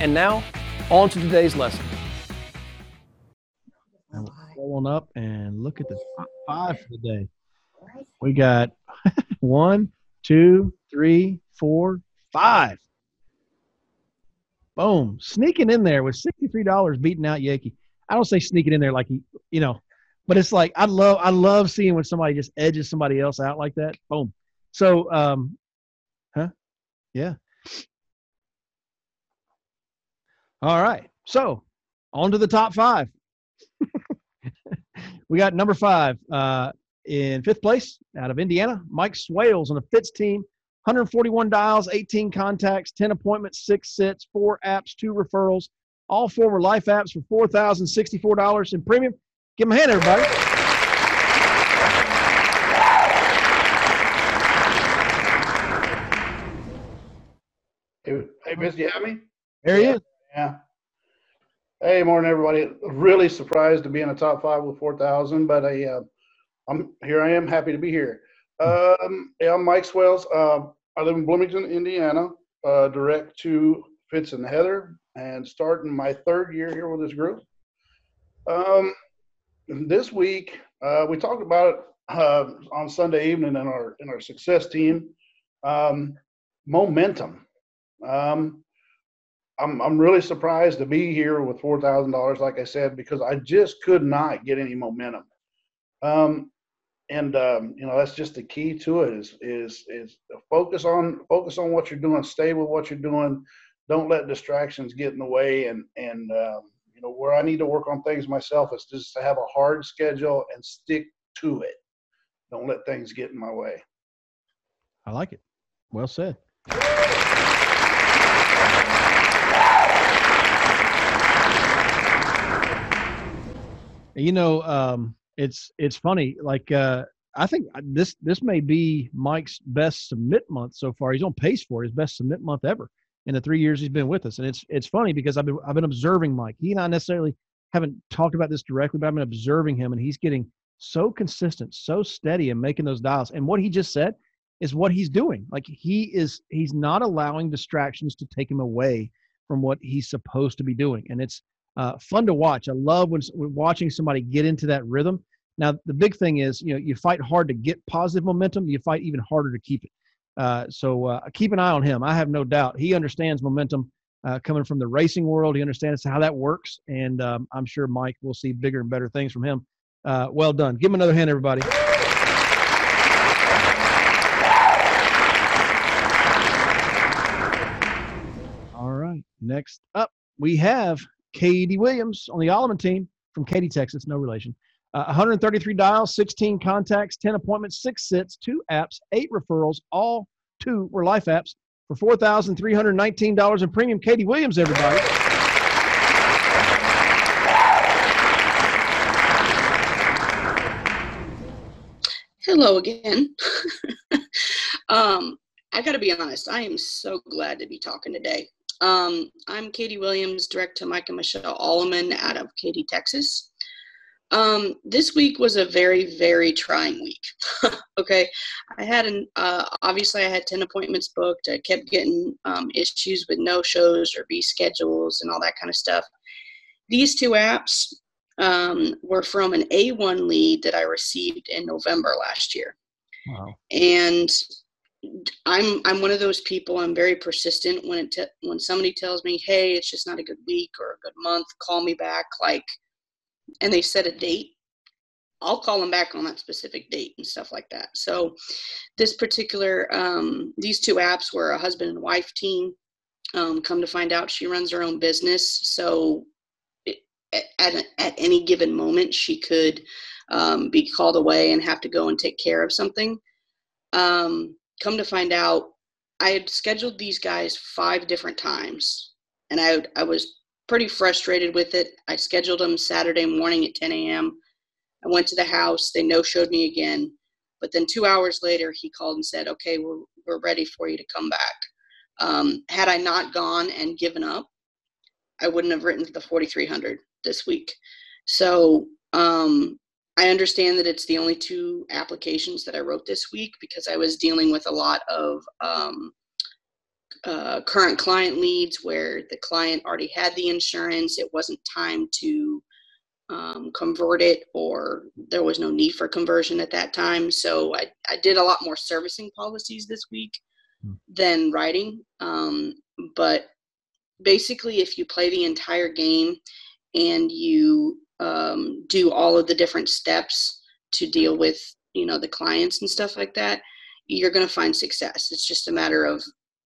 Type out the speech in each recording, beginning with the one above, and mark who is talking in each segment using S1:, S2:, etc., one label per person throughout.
S1: And now, on to today's lesson
S2: scrolling up and look at the top five for the day. We got one, two, three, four, five. Boom. Sneaking in there with $63 beating out Yankee. I don't say sneaking in there like he, you know, but it's like I love I love seeing when somebody just edges somebody else out like that. Boom. So um huh? Yeah. All right. So on to the top five. We got number five uh, in fifth place out of Indiana, Mike Swales on the Fitz team. 141 dials, 18 contacts, 10 appointments, six sits, four apps, two referrals. All four were life apps for $4,064 in premium. Give him a hand, everybody.
S3: Hey, hey Miss, you have me?
S2: There he is.
S3: Yeah. Hey, morning, everybody. Really surprised to be in the top five with 4,000, but I, uh, I'm here. I am happy to be here. Um, yeah, I'm Mike Swales. Uh, I live in Bloomington, Indiana, uh, direct to Fitz and Heather, and starting my third year here with this group. Um, this week, uh, we talked about it uh, on Sunday evening in our in our success team. Um, momentum. Um, I'm I'm really surprised to be here with four thousand dollars, like I said, because I just could not get any momentum. Um, and um, you know that's just the key to it is is is focus on focus on what you're doing, stay with what you're doing, don't let distractions get in the way. And and um, you know where I need to work on things myself is just to have a hard schedule and stick to it. Don't let things get in my way.
S2: I like it. Well said. You know, um, it's it's funny. Like uh, I think this this may be Mike's best submit month so far. He's on pace for his best submit month ever in the three years he's been with us. And it's it's funny because I've been I've been observing Mike. He and I necessarily haven't talked about this directly, but I've been observing him, and he's getting so consistent, so steady, and making those dials. And what he just said is what he's doing. Like he is he's not allowing distractions to take him away from what he's supposed to be doing. And it's uh, fun to watch. I love when, when watching somebody get into that rhythm. Now, the big thing is, you know, you fight hard to get positive momentum. You fight even harder to keep it. Uh, so uh, keep an eye on him. I have no doubt he understands momentum uh, coming from the racing world. He understands how that works, and um, I'm sure Mike will see bigger and better things from him. Uh, well done. Give him another hand, everybody. All right. Next up, we have Katie Williams on the Alleman team from Katy, Texas, no relation. Uh, 133 dials, 16 contacts, 10 appointments, six sits, two apps, eight referrals. All two were life apps for $4,319 in premium. Katie Williams, everybody.
S4: Hello again. um, I got to be honest, I am so glad to be talking today. Um, I'm Katie Williams, direct to Mike and Michelle Alleman out of Katy, Texas. Um, this week was a very, very trying week. okay, I had an uh, obviously I had ten appointments booked. I kept getting um, issues with no shows or reschedules and all that kind of stuff. These two apps um, were from an A1 lead that I received in November last year. Wow. And I'm I'm one of those people. I'm very persistent when it when somebody tells me, "Hey, it's just not a good week or a good month. Call me back." Like, and they set a date. I'll call them back on that specific date and stuff like that. So, this particular um, these two apps were a husband and wife team. Um, come to find out, she runs her own business. So, it, at at any given moment, she could um, be called away and have to go and take care of something. Um, come to find out, I had scheduled these guys five different times, and I I was pretty frustrated with it. I scheduled them Saturday morning at 10 a.m. I went to the house. They no showed me again. But then two hours later, he called and said, "Okay, we're we're ready for you to come back." Um, had I not gone and given up, I wouldn't have written the 4,300 this week. So um, I understand that it's the only two applications that I wrote this week because I was dealing with a lot of um, uh, current client leads where the client already had the insurance. It wasn't time to um, convert it or there was no need for conversion at that time. So I, I did a lot more servicing policies this week hmm. than writing. Um, but basically, if you play the entire game and you um, do all of the different steps to deal with, you know, the clients and stuff like that, you're going to find success. It's just a matter of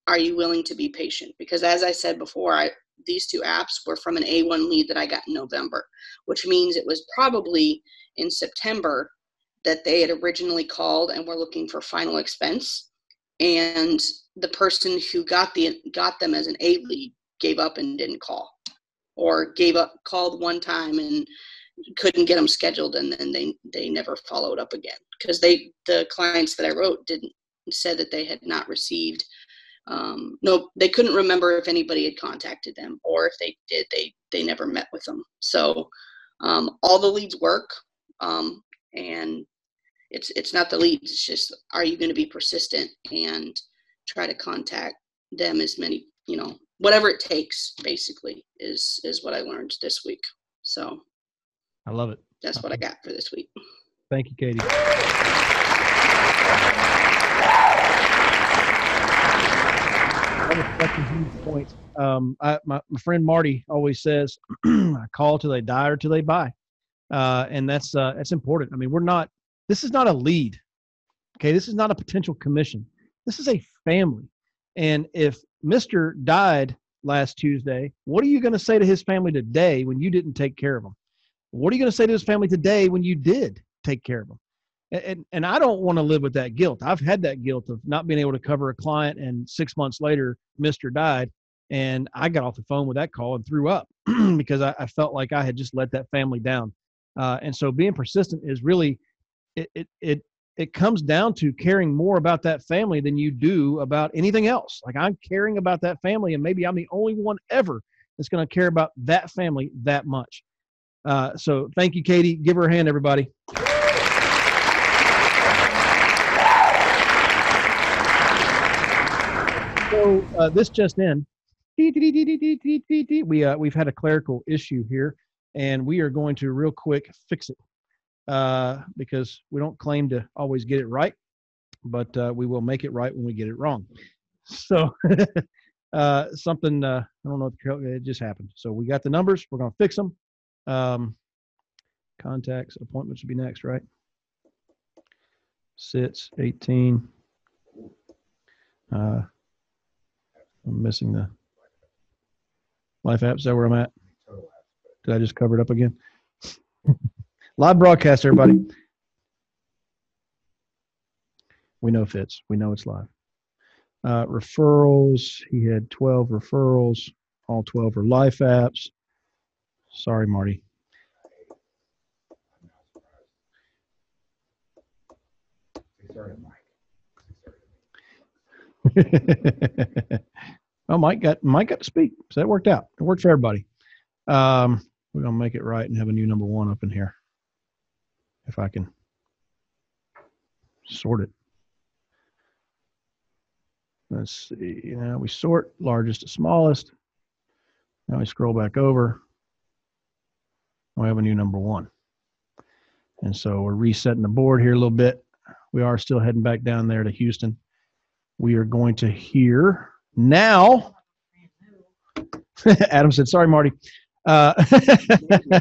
S4: are you willing to be patient? Because as I said before, I these two apps were from an A1 lead that I got in November, which means it was probably in September that they had originally called and were looking for final expense. And the person who got the got them as an A lead gave up and didn't call, or gave up called one time and couldn't get them scheduled, and then they they never followed up again because they the clients that I wrote didn't said that they had not received um, no, they couldn't remember if anybody had contacted them, or if they did, they they never met with them. So um, all the leads work, um, and it's it's not the leads. It's just are you going to be persistent and try to contact them as many you know whatever it takes basically is is what I learned this week. So
S2: I love it.
S4: That's what I got for this week.
S2: Thank you, Katie. that's a huge point. Um, I, my, my friend Marty always says, "I call till they die or till they buy," uh, and that's uh, that's important. I mean, we're not. This is not a lead. Okay, this is not a potential commission. This is a family, and if Mister died last Tuesday, what are you going to say to his family today when you didn't take care of him? What are you going to say to his family today when you did take care of him? and and I don't want to live with that guilt. I've had that guilt of not being able to cover a client, and six months later, Mister died, and I got off the phone with that call and threw up because I, I, felt like I had just let that family down. Uh, and so, being persistent is really it, it it it comes down to caring more about that family than you do about anything else. Like I'm caring about that family, and maybe I'm the only one ever that's going to care about that family that much. Uh, so, thank you, Katie. Give her a hand, everybody. so uh, this just in. We uh, we've had a clerical issue here, and we are going to real quick fix it uh, because we don't claim to always get it right, but uh, we will make it right when we get it wrong. So uh, something uh, I don't know. It just happened. So we got the numbers. We're going to fix them. Um, contacts appointments would be next, right? Sits 18. Uh, I'm missing the life app. Is that where I'm at? Did I just cover it up again? Live broadcast, everybody. We know Fitz. We know it's live. Uh, referrals. He had 12 referrals. All 12 are life apps. Sorry, Marty. Well, Mike got Mike got to speak, so that worked out. It worked for everybody. Um, we're gonna make it right and have a new number one up in here. If I can sort it. Let's see. Now we sort largest to smallest. Now we scroll back over. We have a new number one. And so we're resetting the board here a little bit. We are still heading back down there to Houston. We are going to hear now, Adam said, sorry, Marty. Uh,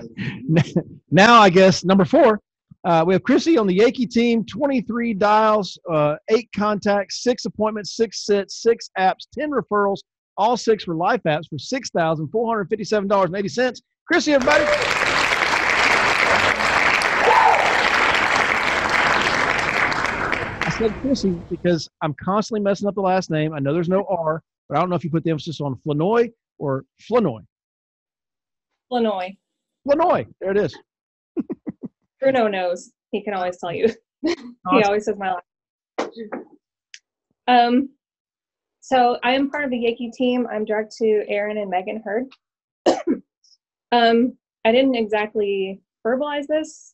S2: now, I guess, number four, uh, we have Chrissy on the Yankee team, 23 dials, uh, eight contacts, six appointments, six sits, six apps, 10 referrals, all six were life apps for $6,457.80. Chrissy, everybody. I said Chrissy because I'm constantly messing up the last name. I know there's no R, but I don't know if you put the emphasis on Flanoy or Flanoy.
S5: Illinois.
S2: Illinois. There it is.
S5: Bruno knows. He can always tell you. he always says my last. Um, so I am part of the Yankee team. I'm direct to Aaron and Megan Hurd. um, I didn't exactly verbalize this,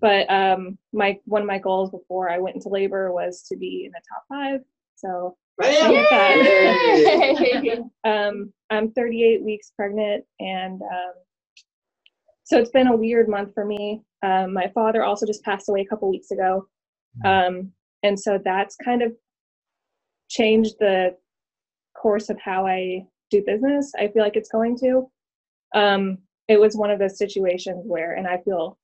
S5: but um, my one of my goals before I went into labor was to be in the top five. So um, I'm 38 weeks pregnant, and um, so it's been a weird month for me. Um, my father also just passed away a couple weeks ago, um, and so that's kind of changed the course of how I do business. I feel like it's going to. Um, it was one of those situations where, and I feel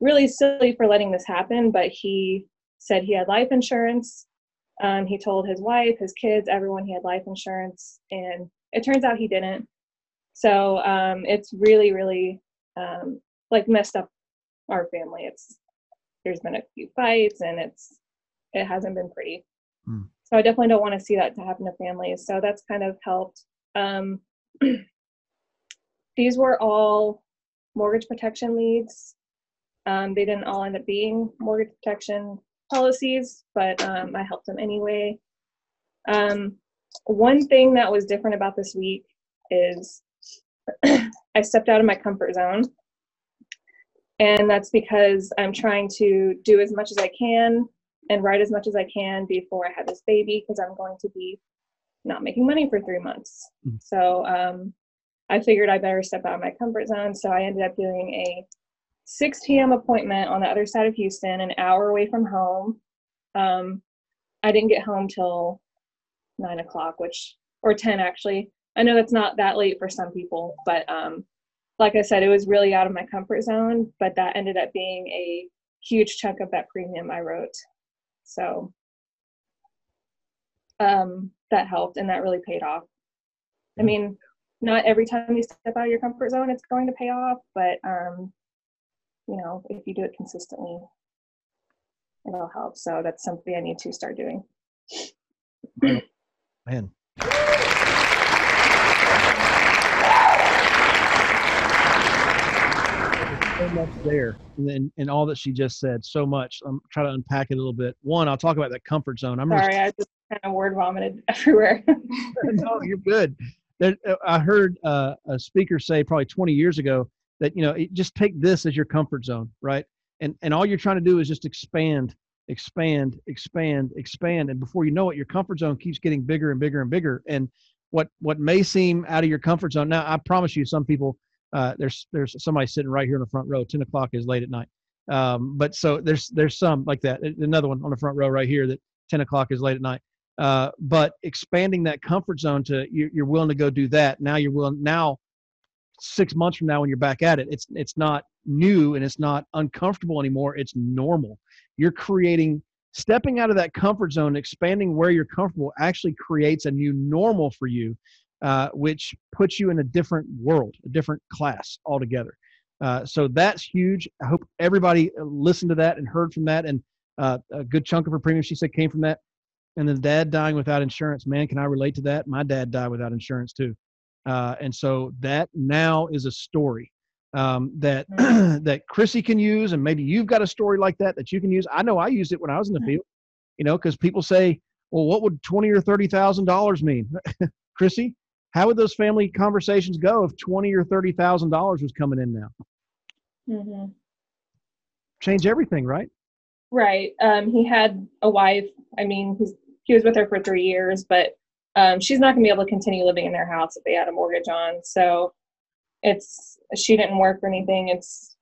S5: really silly for letting this happen, but he said he had life insurance. Um, he told his wife, his kids, everyone he had life insurance, and it turns out he didn't. So um, it's really, really um, like messed up our family. It's there's been a few fights, and it's it hasn't been pretty.
S2: Hmm.
S5: So I definitely don't want to see that to happen to families. So that's kind of helped. Um, these were all mortgage protection leads. Um, they didn't all end up being mortgage protection policies, but um, I helped them anyway. Um, one thing that was different about this week is I stepped out of my comfort zone. And that's because I'm trying to do as much as I can and write as much as I can before I have this baby because I'm going to be not making money for three months.
S2: Mhm.
S5: So um, I figured I better step out of my comfort zone. So I ended up doing a 6 p.m. appointment on the other side of Houston, an hour away from home. Um, I didn't get home till nine o'clock, which or 10 actually. I know that's not that late for some people, but um, like I said, it was really out of my comfort zone. But that ended up being a huge chunk of that premium I wrote. So um, that helped and that really paid off. I mean, not every time you step out of your comfort zone, it's going to pay off, but um, you know, if you do it consistently, it'll help. So that's something I need to start doing.
S2: Man. So much there, and, and all that she just said. So much. I'm trying to unpack it a little bit. One, I'll talk about that comfort zone. I'm
S5: Sorry, I just kind of word vomited everywhere.
S2: no, you're good. There, uh, I heard uh, a speaker say probably 20 years ago that you know it, just take this as your comfort zone, right? And and all you're trying to do is just expand, expand, expand, expand, and before you know it, your comfort zone keeps getting bigger and bigger and bigger. And what what may seem out of your comfort zone now, I promise you, some people uh, there's there's somebody sitting right here in the front row. 10 o'clock is late at night. Um, but so there's there's some like that. Another one on the front row right here that 10 o'clock is late at night. Uh, but expanding that comfort zone to you, you're willing to go do that. Now you're willing. Now, six months from now, when you're back at it, it's it's not new and it's not uncomfortable anymore. It's normal. You're creating stepping out of that comfort zone, expanding where you're comfortable, actually creates a new normal for you, uh, which puts you in a different world, a different class altogether. Uh, so that's huge. I hope everybody listened to that and heard from that. And uh, a good chunk of her premium, she said, came from that. And then dad dying without insurance. Man can i relate to that? My dad died without insurance too. Uh, and so that now is a story um, that that chrissy can use and maybe you've got a story like that that you can use. I know i used it when i was in the field you know because people say well what would 20 or 30 thousand dollars mean? Chrissy how would those family conversations go if 20 or 30 thousand dollars was coming in now
S5: hmm
S2: change everything right
S5: Right. Um, he had a wife. I mean, he's, he was with her for three years, but um, she's not going to be able to continue living in their house if they had a mortgage on. So it's she didn't work or anything. It's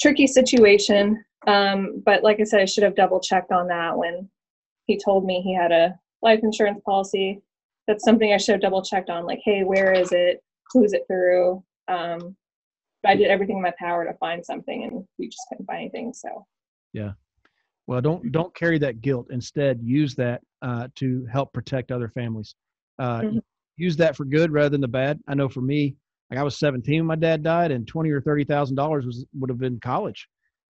S5: tricky situation. Um, but like I said, I should have double checked on that when he told me he had a life insurance policy. That's something I should have double checked on. Like, hey, where is it? Who's it through? Um, I did everything in my power to find something, and we just couldn't find anything. So. Yeah.
S2: Well don't don't carry that guilt instead use that uh, to help protect other families uh,
S5: Mhm.
S2: use that for good rather than the bad i know for me like i was 17 when my dad died and 20 or 30 thousand dollars was would have been college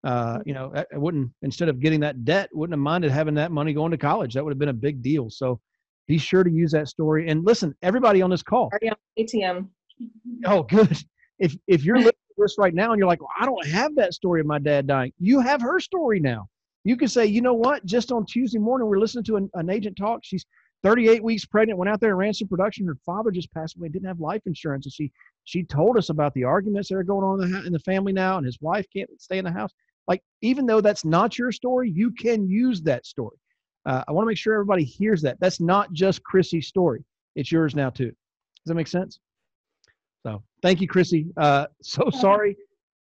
S2: uh, you know I, I wouldn't instead of getting that debt wouldn't have minded having that money going to college that would have been a big deal so be sure to use that story and listen everybody on this call
S5: Already on ATM.
S2: oh good if if you're listening to this right now and you're like, well, I don't have that story of my dad dying, you have her story now. You can say, you know what? Just on Tuesday morning, we're listening to an, an agent talk. She's 38 weeks pregnant, went out there and ran some production. Her father just passed away, didn't have life insurance, and she she told us about the arguments that are going on in the, in the family now, and his wife can't stay in the house. Like, even though that's not your story, you can use that story. Uh, I want to make sure everybody hears that. That's not just Chrissy's story; it's yours now too. Does that make sense? So, thank you, Chrissy. Uh, so sorry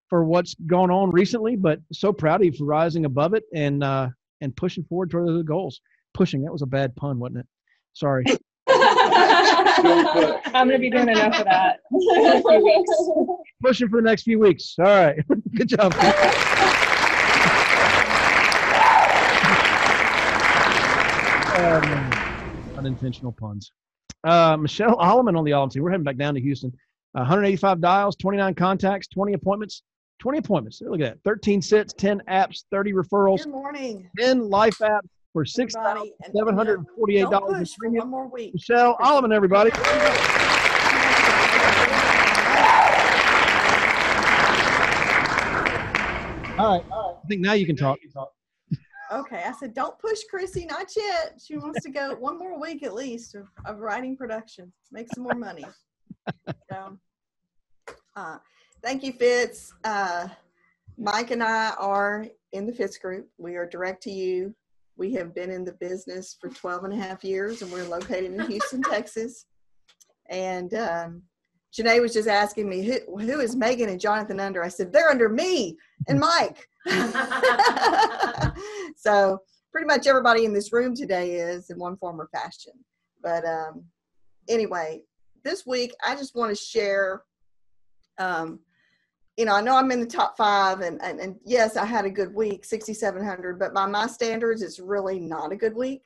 S2: for what's gone on recently, but so proud of you for rising above it and uh, and pushing forward toward the goals. Pushing that was a bad pun, wasn't it? Sorry.
S5: I'm going to be doing enough of that.
S2: Pushing for the next few weeks. All right. Good job. Um, unintentional puns. Uh, Michelle Holloman on the All team. We're heading back down to Houston. Uh, 185 dials, 29 contacts, 20 appointments. 20 appointments. Look at that. 13 sits, 10 apps, 30 referrals,
S6: Good morning.
S2: 10 life apps for
S6: everybody. And,
S2: $6,748
S6: you know, don't
S2: in
S6: push for
S2: premium.
S6: One more week.
S2: Michelle Holloman, everybody. All right. I think now you can talk.
S6: Okay, I said, don't push Chrissy, not yet. She wants to go one more week at least of, of writing production, make some more money. So, uh, thank you, Fitz. Uh, Mike and I are in the Fitz group. We are direct to you. We have been in the business for 12 and a half years and we're located in Houston, Texas. And um, Janae was just asking me, who, who is Megan and Jonathan under? I said, they're under me and Mike. so pretty much everybody in this room today is in one form or fashion. But um, anyway, this week I just want to share. Um, you know, I know I'm in the top five, and, and and yes, I had a good week, 6,700. But by my standards, it's really not a good week.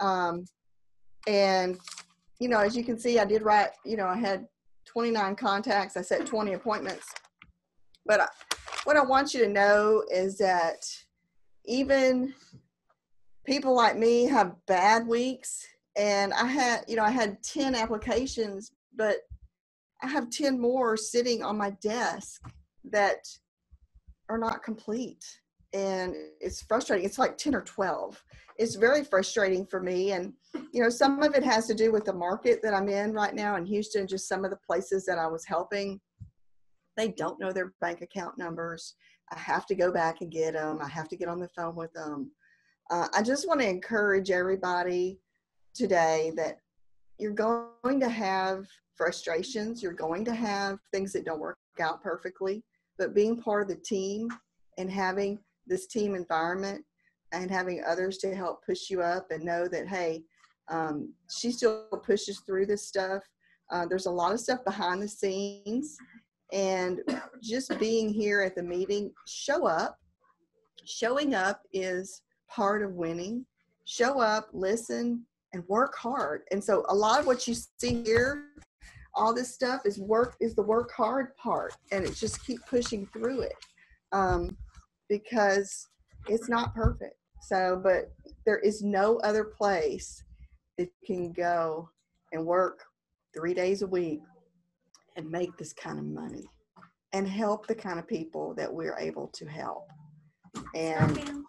S6: Um, and you know, as you can see, I did write. You know, I had 29 contacts. I set 20 appointments. But I, what I want you to know is that even people like me have bad weeks. And I had, you know, I had 10 applications, but I have 10 more sitting on my desk that are not complete. And it's frustrating. It's like 10 or 12. It's very frustrating for me. And, you know, some of it has to do with the market that I'm in right now in Houston, just some of the places that I was helping they don't know their bank account numbers. I have to go back and get them. I have to get on the phone with them. Uh, I just want to encourage everybody today that you're going to have frustrations. You're going to have things that don't work out perfectly, but being part of the team and having this team environment and having others to help push you up and know that, hey, um, she still pushes through this stuff. Uh, there's a lot of stuff behind the scenes and just being here at the meeting show up. Showing up is part of winning. Show up listen and work hard. And so a lot of what you see here all this stuff is work is the work hard part and it's just keep pushing through it um, because it's not perfect. So but there is no other place that you can go and work three days a week and make this kind of money and help the kind of people that we're able to help. And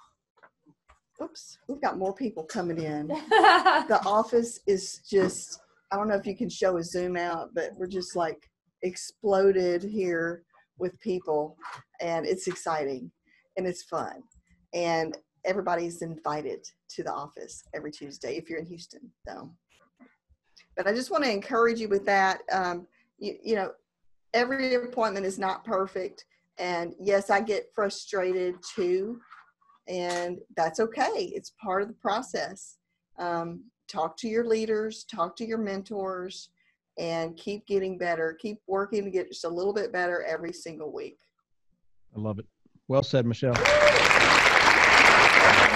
S6: oops, we've got more people coming in. The office is just, I don't know if you can show a zoom out, but we're just like exploded here with people and it's exciting and it's fun. And everybody's invited to the office every Tuesday if you're in Houston. So, but I just want to encourage you with that. Um, you, you know, every appointment is not perfect. And yes, I get frustrated too. And that's okay. It's part of the process. Um, talk to your leaders, talk to your mentors, and keep getting better. Keep working to get just a little bit better every single week.
S2: I love it. Well said, Michelle.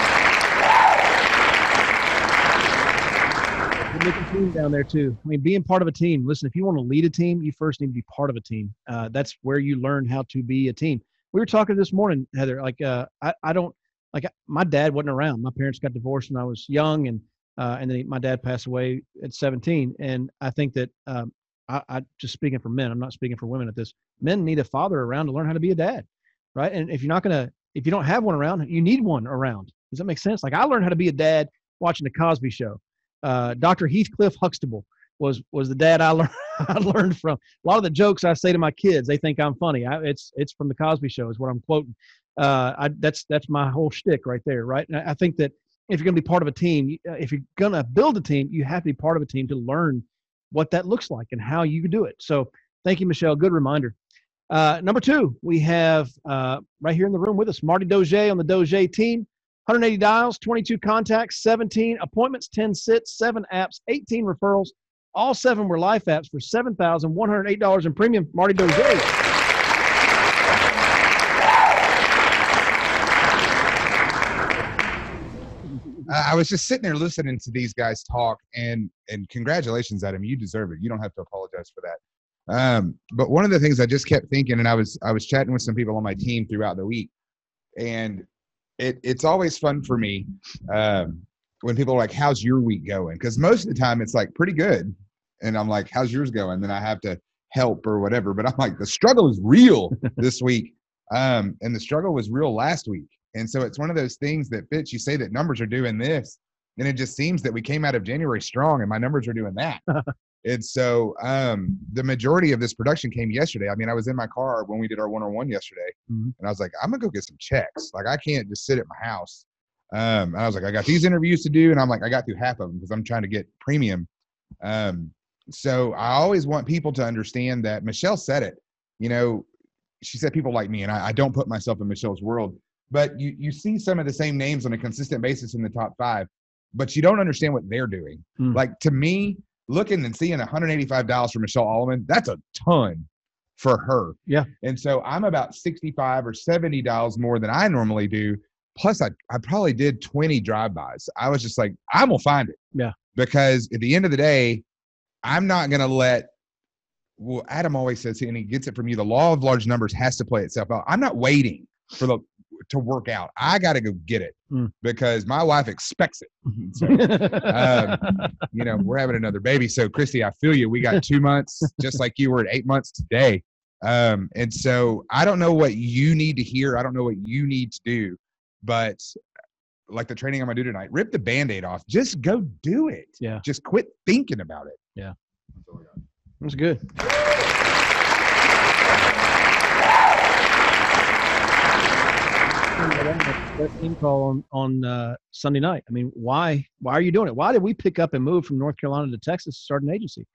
S2: You're making team down there too. I mean, being part of a team. Listen, if you want to lead a team, you first need to be part of a team. Uh, that's where you learn how to be a team. We were talking this morning, Heather. Like, uh, I, I don't like my dad wasn't around. My parents got divorced when I was young, and uh, and then my dad passed away at 17. And I think that um, I, I just speaking for men. I'm not speaking for women at this. Men need a father around to learn how to be a dad, right? And if you're not gonna, if you don't have one around, you need one around. Does that make sense? Like I learned how to be a dad watching the Cosby Show. Uh, Dr. Heathcliff Huxtable was was the dad I learned I learned from. A lot of the jokes I say to my kids, they think I'm funny. I, it's it's from the Cosby Show is what I'm quoting. Uh, I, that's that's my whole shtick right there, right? And I think that if you're going to be part of a team, uh, if you're going to build a team, you have to be part of a team to learn what that looks like and how you can do it. So thank you, Michelle. Good reminder. Uh, number two, we have uh, right here in the room with us Marty Doge on the Doge team. 180 dials, 22 contacts, 17 appointments, 10 sits, 7 apps, 18 referrals. All seven were life apps for $7,108 in premium. Marty Doge.
S7: I was just sitting there listening to these guys talk, and and congratulations, Adam. You deserve it. You don't have to apologize for that. Um, but one of the things I just kept thinking, and I was I was chatting with some people on my team throughout the week, and it it's always fun for me um, when people are like, "How's your week going?" Because most of the time it's like pretty good, and I'm like, "How's yours going?" Then I have to help or whatever. But I'm like, the struggle is real this week, um, and the struggle was real last week. And so it's one of those things that Fitz. You say that numbers are doing this, and it just seems that we came out of January strong, and my numbers are doing that. and so um, the majority of this production came yesterday. I mean, I was in my car when we did our one-on-one yesterday, mm-hmm. and I was like, I'm gonna go get some checks. Like, I can't just sit at my house. Um, I was like, I got these interviews to do, and I'm like, I got through half of them because I'm trying to get premium. Um, so I always want people to understand that Michelle said it. You know, she said people like me, and I, I don't put myself in Michelle's world but you you see some of the same names on a consistent basis in the top five, but you don't understand what they're doing. Mm. Like to me, looking and seeing $185 for Michelle Alleman, that's a ton for her.
S2: Yeah.
S7: And so I'm about 65 or $70 more than I normally do. Plus, I, I probably did 20 drive-bys. I was just like, I'm gonna find it.
S2: Yeah.
S7: Because at the end of the day, I'm not gonna let well, Adam always says, and he gets it from you, the law of large numbers has to play itself out. I'm not waiting for the to work out. I got to go get it mm. because my wife expects it. So, um, you know, we're having another baby. So, Christy, I feel you. We got two months, just like you were at eight months today. Um, and so, I don't know what you need to hear. I don't know what you need to do, but like the training I'm gonna do tonight, rip the band-aid off. Just go do it.
S2: Yeah.
S7: Just quit thinking about it.
S2: Yeah. That's good. That call on on uh, Sunday night. I mean, why why are you doing it? Why did we pick up and move from North Carolina to Texas to start an agency?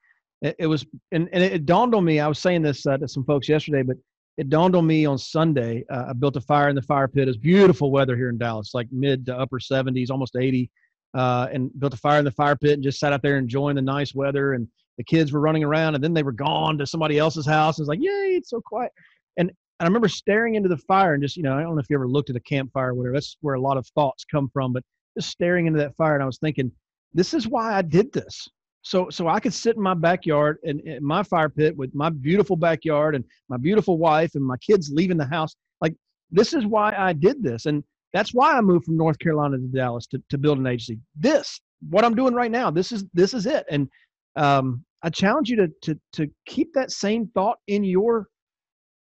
S2: It, it was and, and it dawned on me. I was saying this uh, to some folks yesterday, but it dawned on me on Sunday. Uh, I built a fire in the fire pit. It's beautiful weather here in Dallas, like mid to upper 70s, almost 80. Uh, and built a fire in the fire pit and just sat out there enjoying the nice weather. And the kids were running around, and then they were gone to somebody else's house. It was like, yay, it's so quiet. And I remember staring into the fire and just, you know, I don't know if you ever looked at a campfire or whatever. That's where a lot of thoughts come from. But just staring into that fire, and I was thinking, this is why I did this. So, so I could sit in my backyard and in my fire pit with my beautiful backyard and my beautiful wife and my kids leaving the house. Like, this is why I did this. And that's why I moved from North Carolina to Dallas to, to build an agency. This, what I'm doing right now, this is this is it. And um, I challenge you to to to keep that same thought in your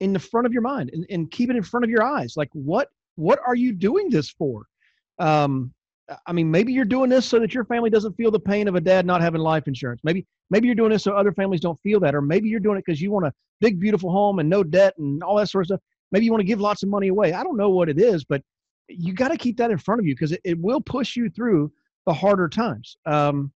S2: in the front of your mind and, and keep it in front of your eyes. Like what what are you doing this for? Um, I mean, maybe you're doing this so that your family doesn't feel the pain of a dad not having life insurance. Maybe maybe you're doing this so other families don't feel that, or maybe you're doing it because you want a big beautiful home and no debt and all that sort of stuff. Maybe you want to give lots of money away. I don't know what it is, but you got to keep that in front of you because it, it will push you through the harder times. Um,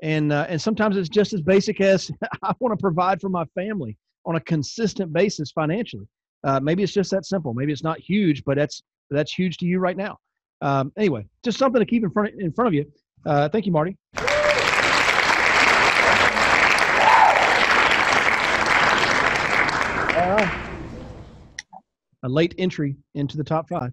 S2: and uh, and sometimes it's just as basic as I want to provide for my family on a consistent basis financially. Uh, maybe it's just that simple. Maybe it's not huge, but that's that's huge to you right now. Um, anyway, just something to keep in front in front of you. Uh, thank you, Marty. Uh, a late entry into the top five,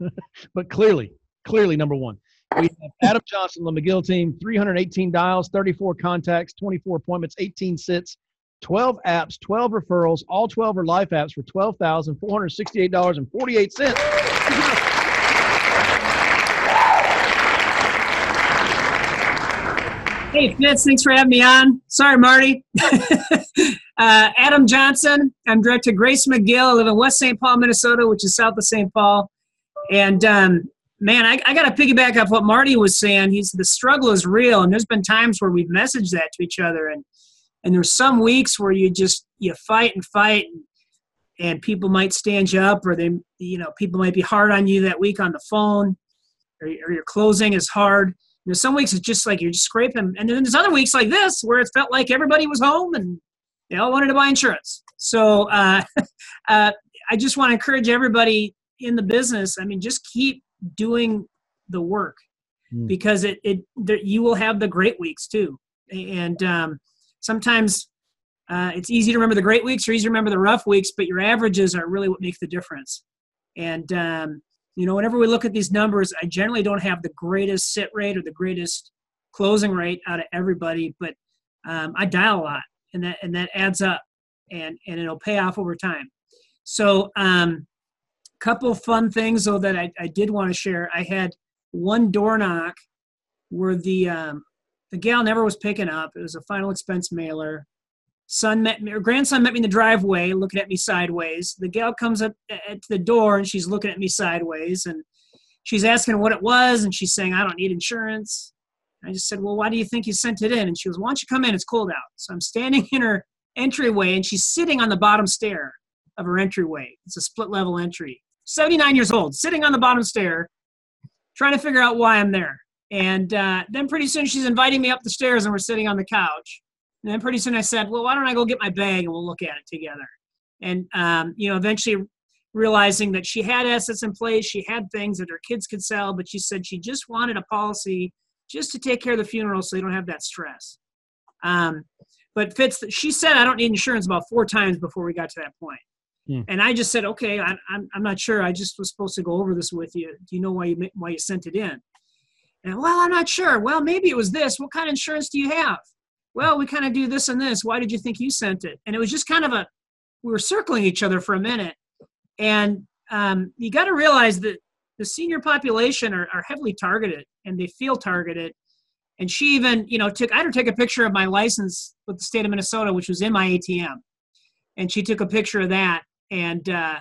S2: but clearly, clearly number one. We have Adam Johnson, the McGill team, 318 dials, 34 contacts, 24 appointments, 18 sits, 12 apps, 12 referrals. All 12 are life apps for $12,468.48.
S8: Hey, Fitz, thanks for having me on. Sorry, Marty. Uh, Adam Johnson. I'm director Grace McGill. I live in West St. Paul, Minnesota, which is south of St. Paul. And um, man, I, I got to piggyback off what Marty was saying. He's the struggle is real, and there's been times where we've messaged that to each other, and and there's some weeks where you just you fight and fight, and, and people might stand you up, or they you know people might be hard on you that week on the phone, or, or your closing is hard. You know, some weeks it's just like you're just scraping, and then there's other weeks like this where it felt like everybody was home and they all wanted to buy insurance. So uh, uh, I just want to encourage everybody in the business. I mean, just keep doing the work mm. because it it there, you will have the great weeks too, and um, sometimes. Uh, it's easy to remember the great weeks or easy to remember the rough weeks, but your averages are really what make the difference. And um, you know, whenever we look at these numbers, I generally don't have the greatest sit rate or the greatest closing rate out of everybody, but um, I dial a lot, and that and that adds up, and and it'll pay off over time. So, um, couple fun things though that I, I did want to share. I had one door knock where the um, the gal never was picking up. It was a final expense mailer son met me, or grandson met me in the driveway, looking at me sideways. The gal comes up at the door and she's looking at me sideways, and she's asking what it was, and she's saying, "I don't need insurance." I just said, "Well, why do you think you sent it in?" And she goes, "Why don't you come in? It's cold out." So I'm standing in her entryway, and she's sitting on the bottom stair of her entryway. It's a split level entry. 79 years old, sitting on the bottom stair, trying to figure out why I'm there. And uh, then pretty soon she's inviting me up the stairs, and we're sitting on the couch. And then pretty soon I said, well, why don't I go get my bag and we'll look at it together. And, um, you know, eventually realizing that she had assets in place, she had things that her kids could sell, but she said she just wanted a policy just to take care of the funeral so they don't have that stress. Um, but Fitz, she said, I don't need insurance about four times before we got to that point. Hmm. And I just said, okay, I, I'm, I'm not sure. I just was supposed to go over this with you. Do you know why you, why you sent it in? And well, I'm not sure. Well, maybe it was this. What kind of insurance do you have? well, we kind of do this and this. Why did you think you sent it? And it was just kind of a, we were circling each other for a minute. And um, you got to realize that the senior population are, are heavily targeted and they feel targeted. And she even, you know, took, I had her take a picture of my license with the state of Minnesota, which was in my ATM. And she took a picture of that. And, uh,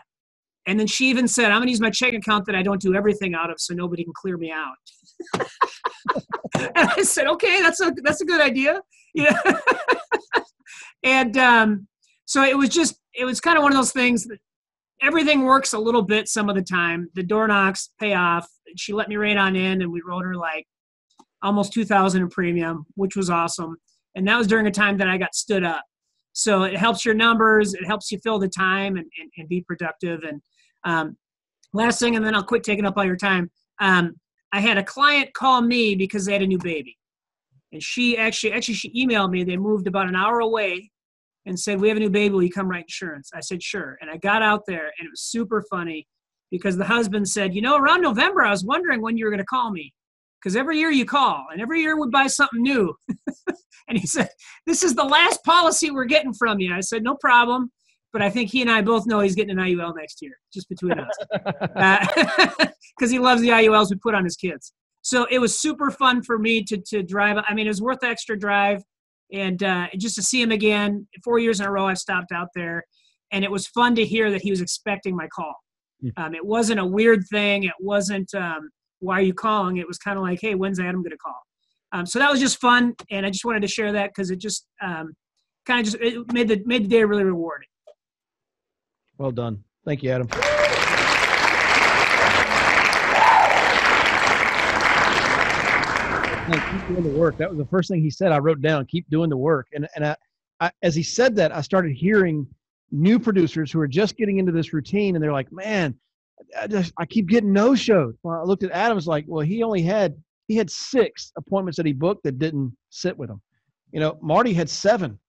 S8: and then she even said, I'm going to use my check account that I don't do everything out of so nobody can clear me out. and I said, okay, that's a, that's a good idea. Yeah. and um, so it was just, it was kind of one of those things that everything works a little bit some of the time. The door knocks pay off. She let me right on in and we wrote her like almost 2000 in premium, which was awesome. And that was during a time that I got stood up. So it helps your numbers. It helps you fill the time and, and, and be productive. And um, last thing, and then I'll quit taking up all your time. Um, I had a client call me because they had a new baby. And she actually, actually, she emailed me. They moved about an hour away and said, We have a new baby. Will you come write insurance? I said, Sure. And I got out there and it was super funny because the husband said, You know, around November, I was wondering when you were going to call me because every year you call and every year we buy something new. and he said, This is the last policy we're getting from you. I said, No problem. But I think he and I both know he's getting an IUL next year, just between us. Because uh, he loves the IULs we put on his kids so it was super fun for me to to drive. I mean, it was worth the extra drive, and uh, just to see him again. Four years in a row, I've stopped out there, and it was fun to hear that he was expecting my call. Hmm. Um, it wasn't a weird thing. It wasn't um, why are you calling. It was kind of like, hey, when's Adam going to call? Um, so that was just fun, and I just wanted to share that because it just um, kind of just it made the made the day really rewarding.
S2: Well done. Thank you, Adam. keep doing the work. That was the first thing he said. I wrote down, keep doing the work. And and I, I, as he said that, I started hearing new producers who are just getting into this routine, and they're like, "Man, I just I keep getting no shows." Well, I looked at Adams like, "Well, he only had he had six appointments that he booked that didn't sit with him." You know, Marty had seven.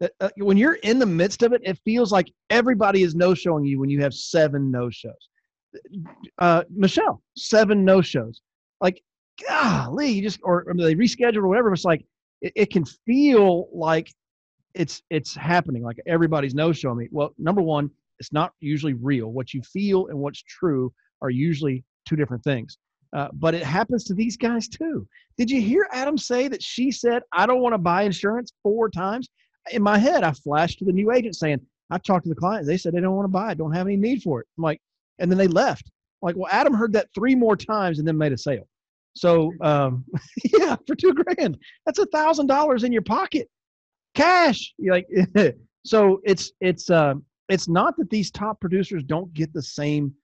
S2: Uh, when you're in the midst of it, it feels like everybody is no showing you when you have seven no shows. Uh, Michelle, seven no shows. Like golly, you just or, or they rescheduled or whatever. It's like it, it, can feel like it's it's happening, like everybody's no showing me. Well, number one, it's not usually real. What you feel and what's true are usually two different things. Uh, but it happens to these guys too. Did you hear Adam say that she said, "I don't want to buy insurance" four times? In my head, I flashed to the new agent saying, I talked to the client. They said they don't want to buy it, don't have any need for it. I'm like, and then they left. I'm like, well, Adam heard that three more times and then made a sale. So um, yeah, for two grand, that's a thousand dollars in your pocket, cash. You're like, so it's it's uh, it's not that these top producers don't get the same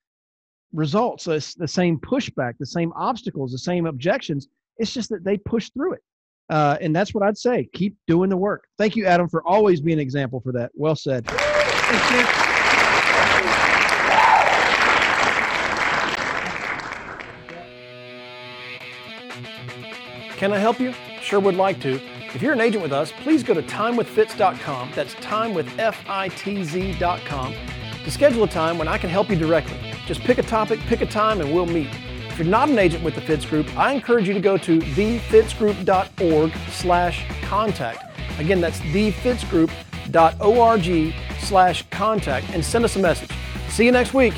S2: results, the same pushback, the same obstacles, the same objections. It's just that they push through it. Uh, and that's what I'd say. Keep doing the work. Thank you, Adam, for always being an example for that. Well said.
S1: Can I help you? Sure would like to. If you're an agent with us, please go to timewithfitz.com. That's timewithfitz.com to schedule a time when I can help you directly. Just pick a topic, pick a time, and we'll meet. If you're not an agent with the Fitz Group, I encourage you to go to thefitzgroup.org slash contact. Again, that's thefitzgroup.org slash contact and send us a message. See you next week.